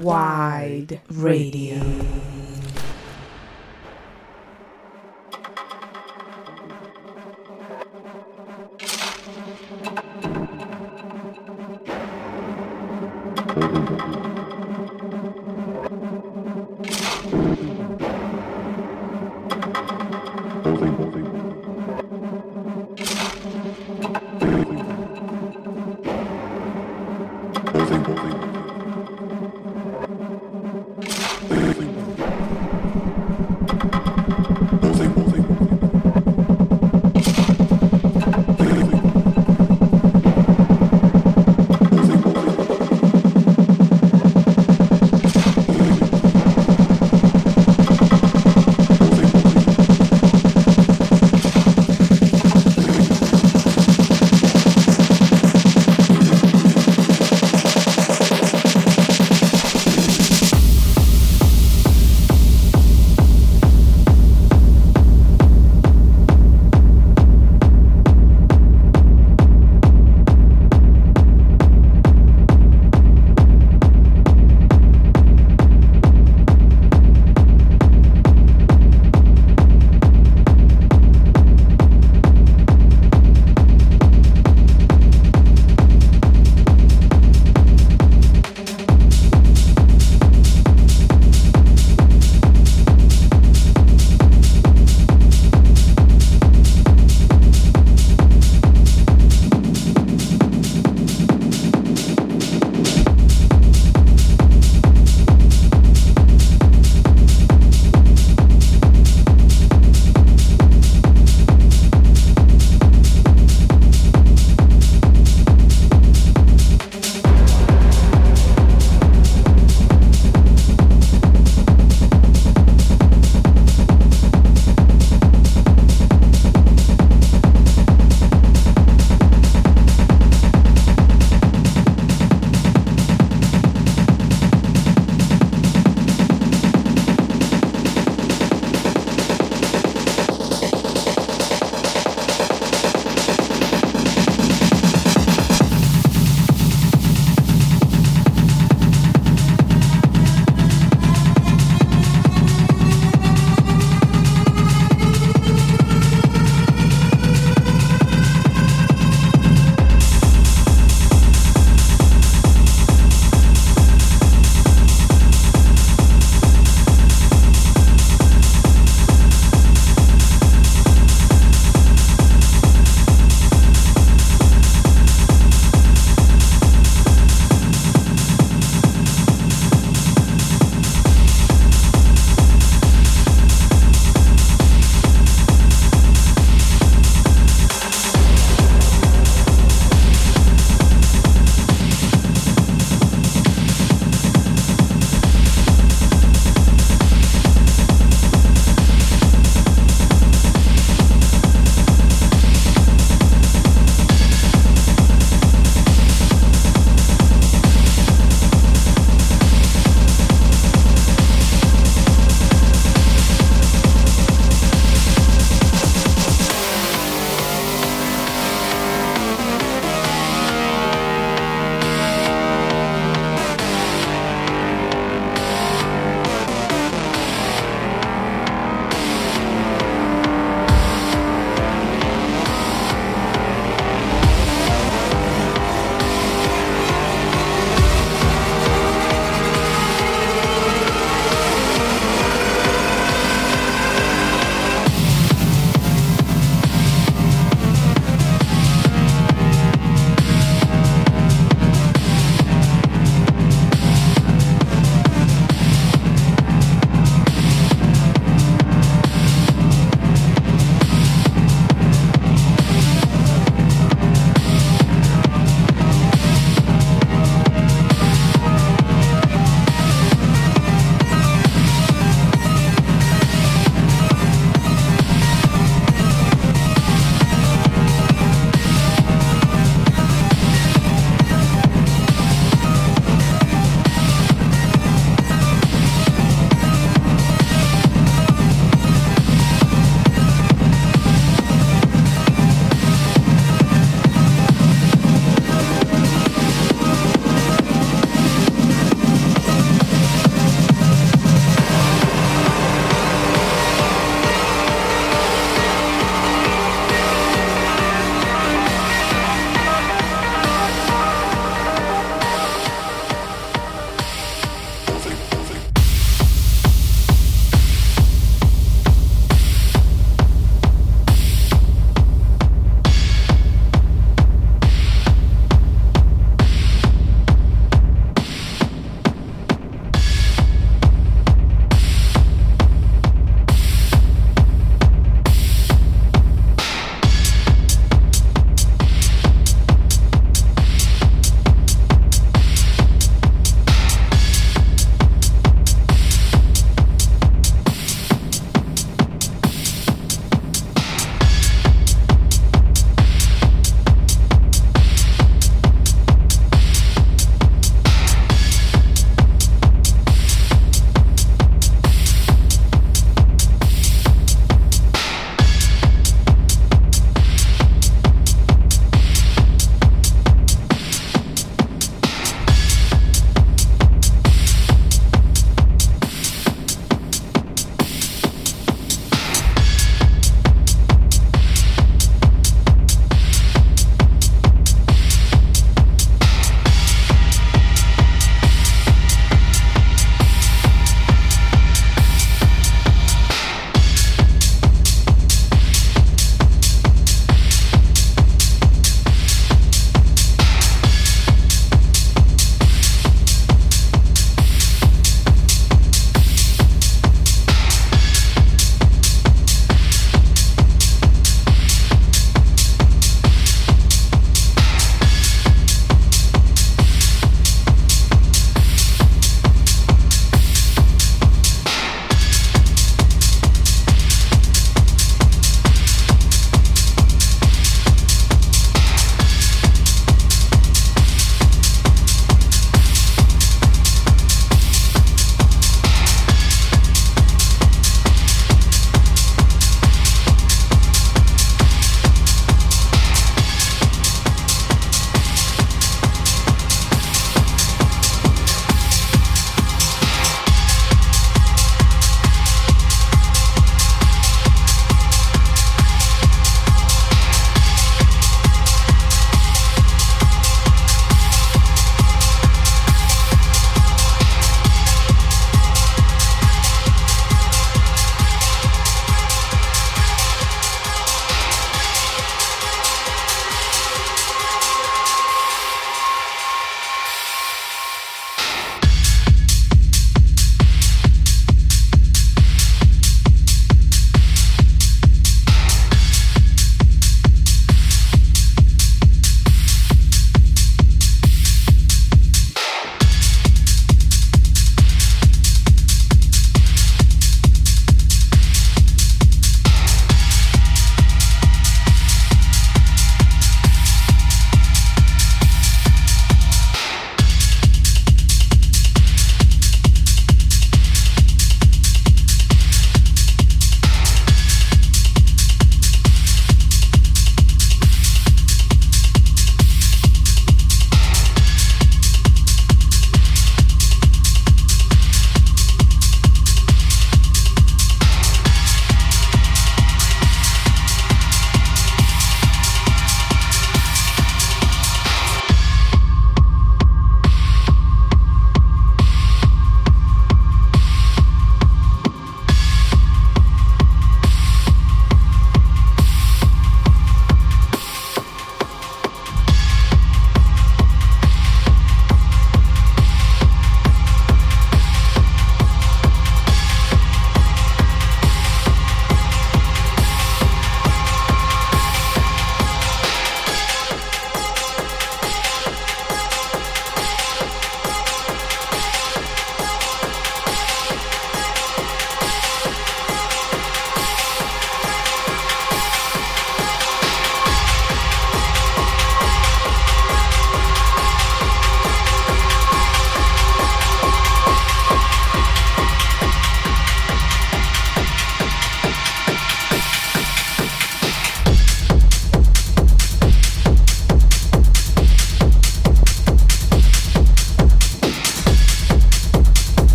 Wide Radio.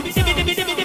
down.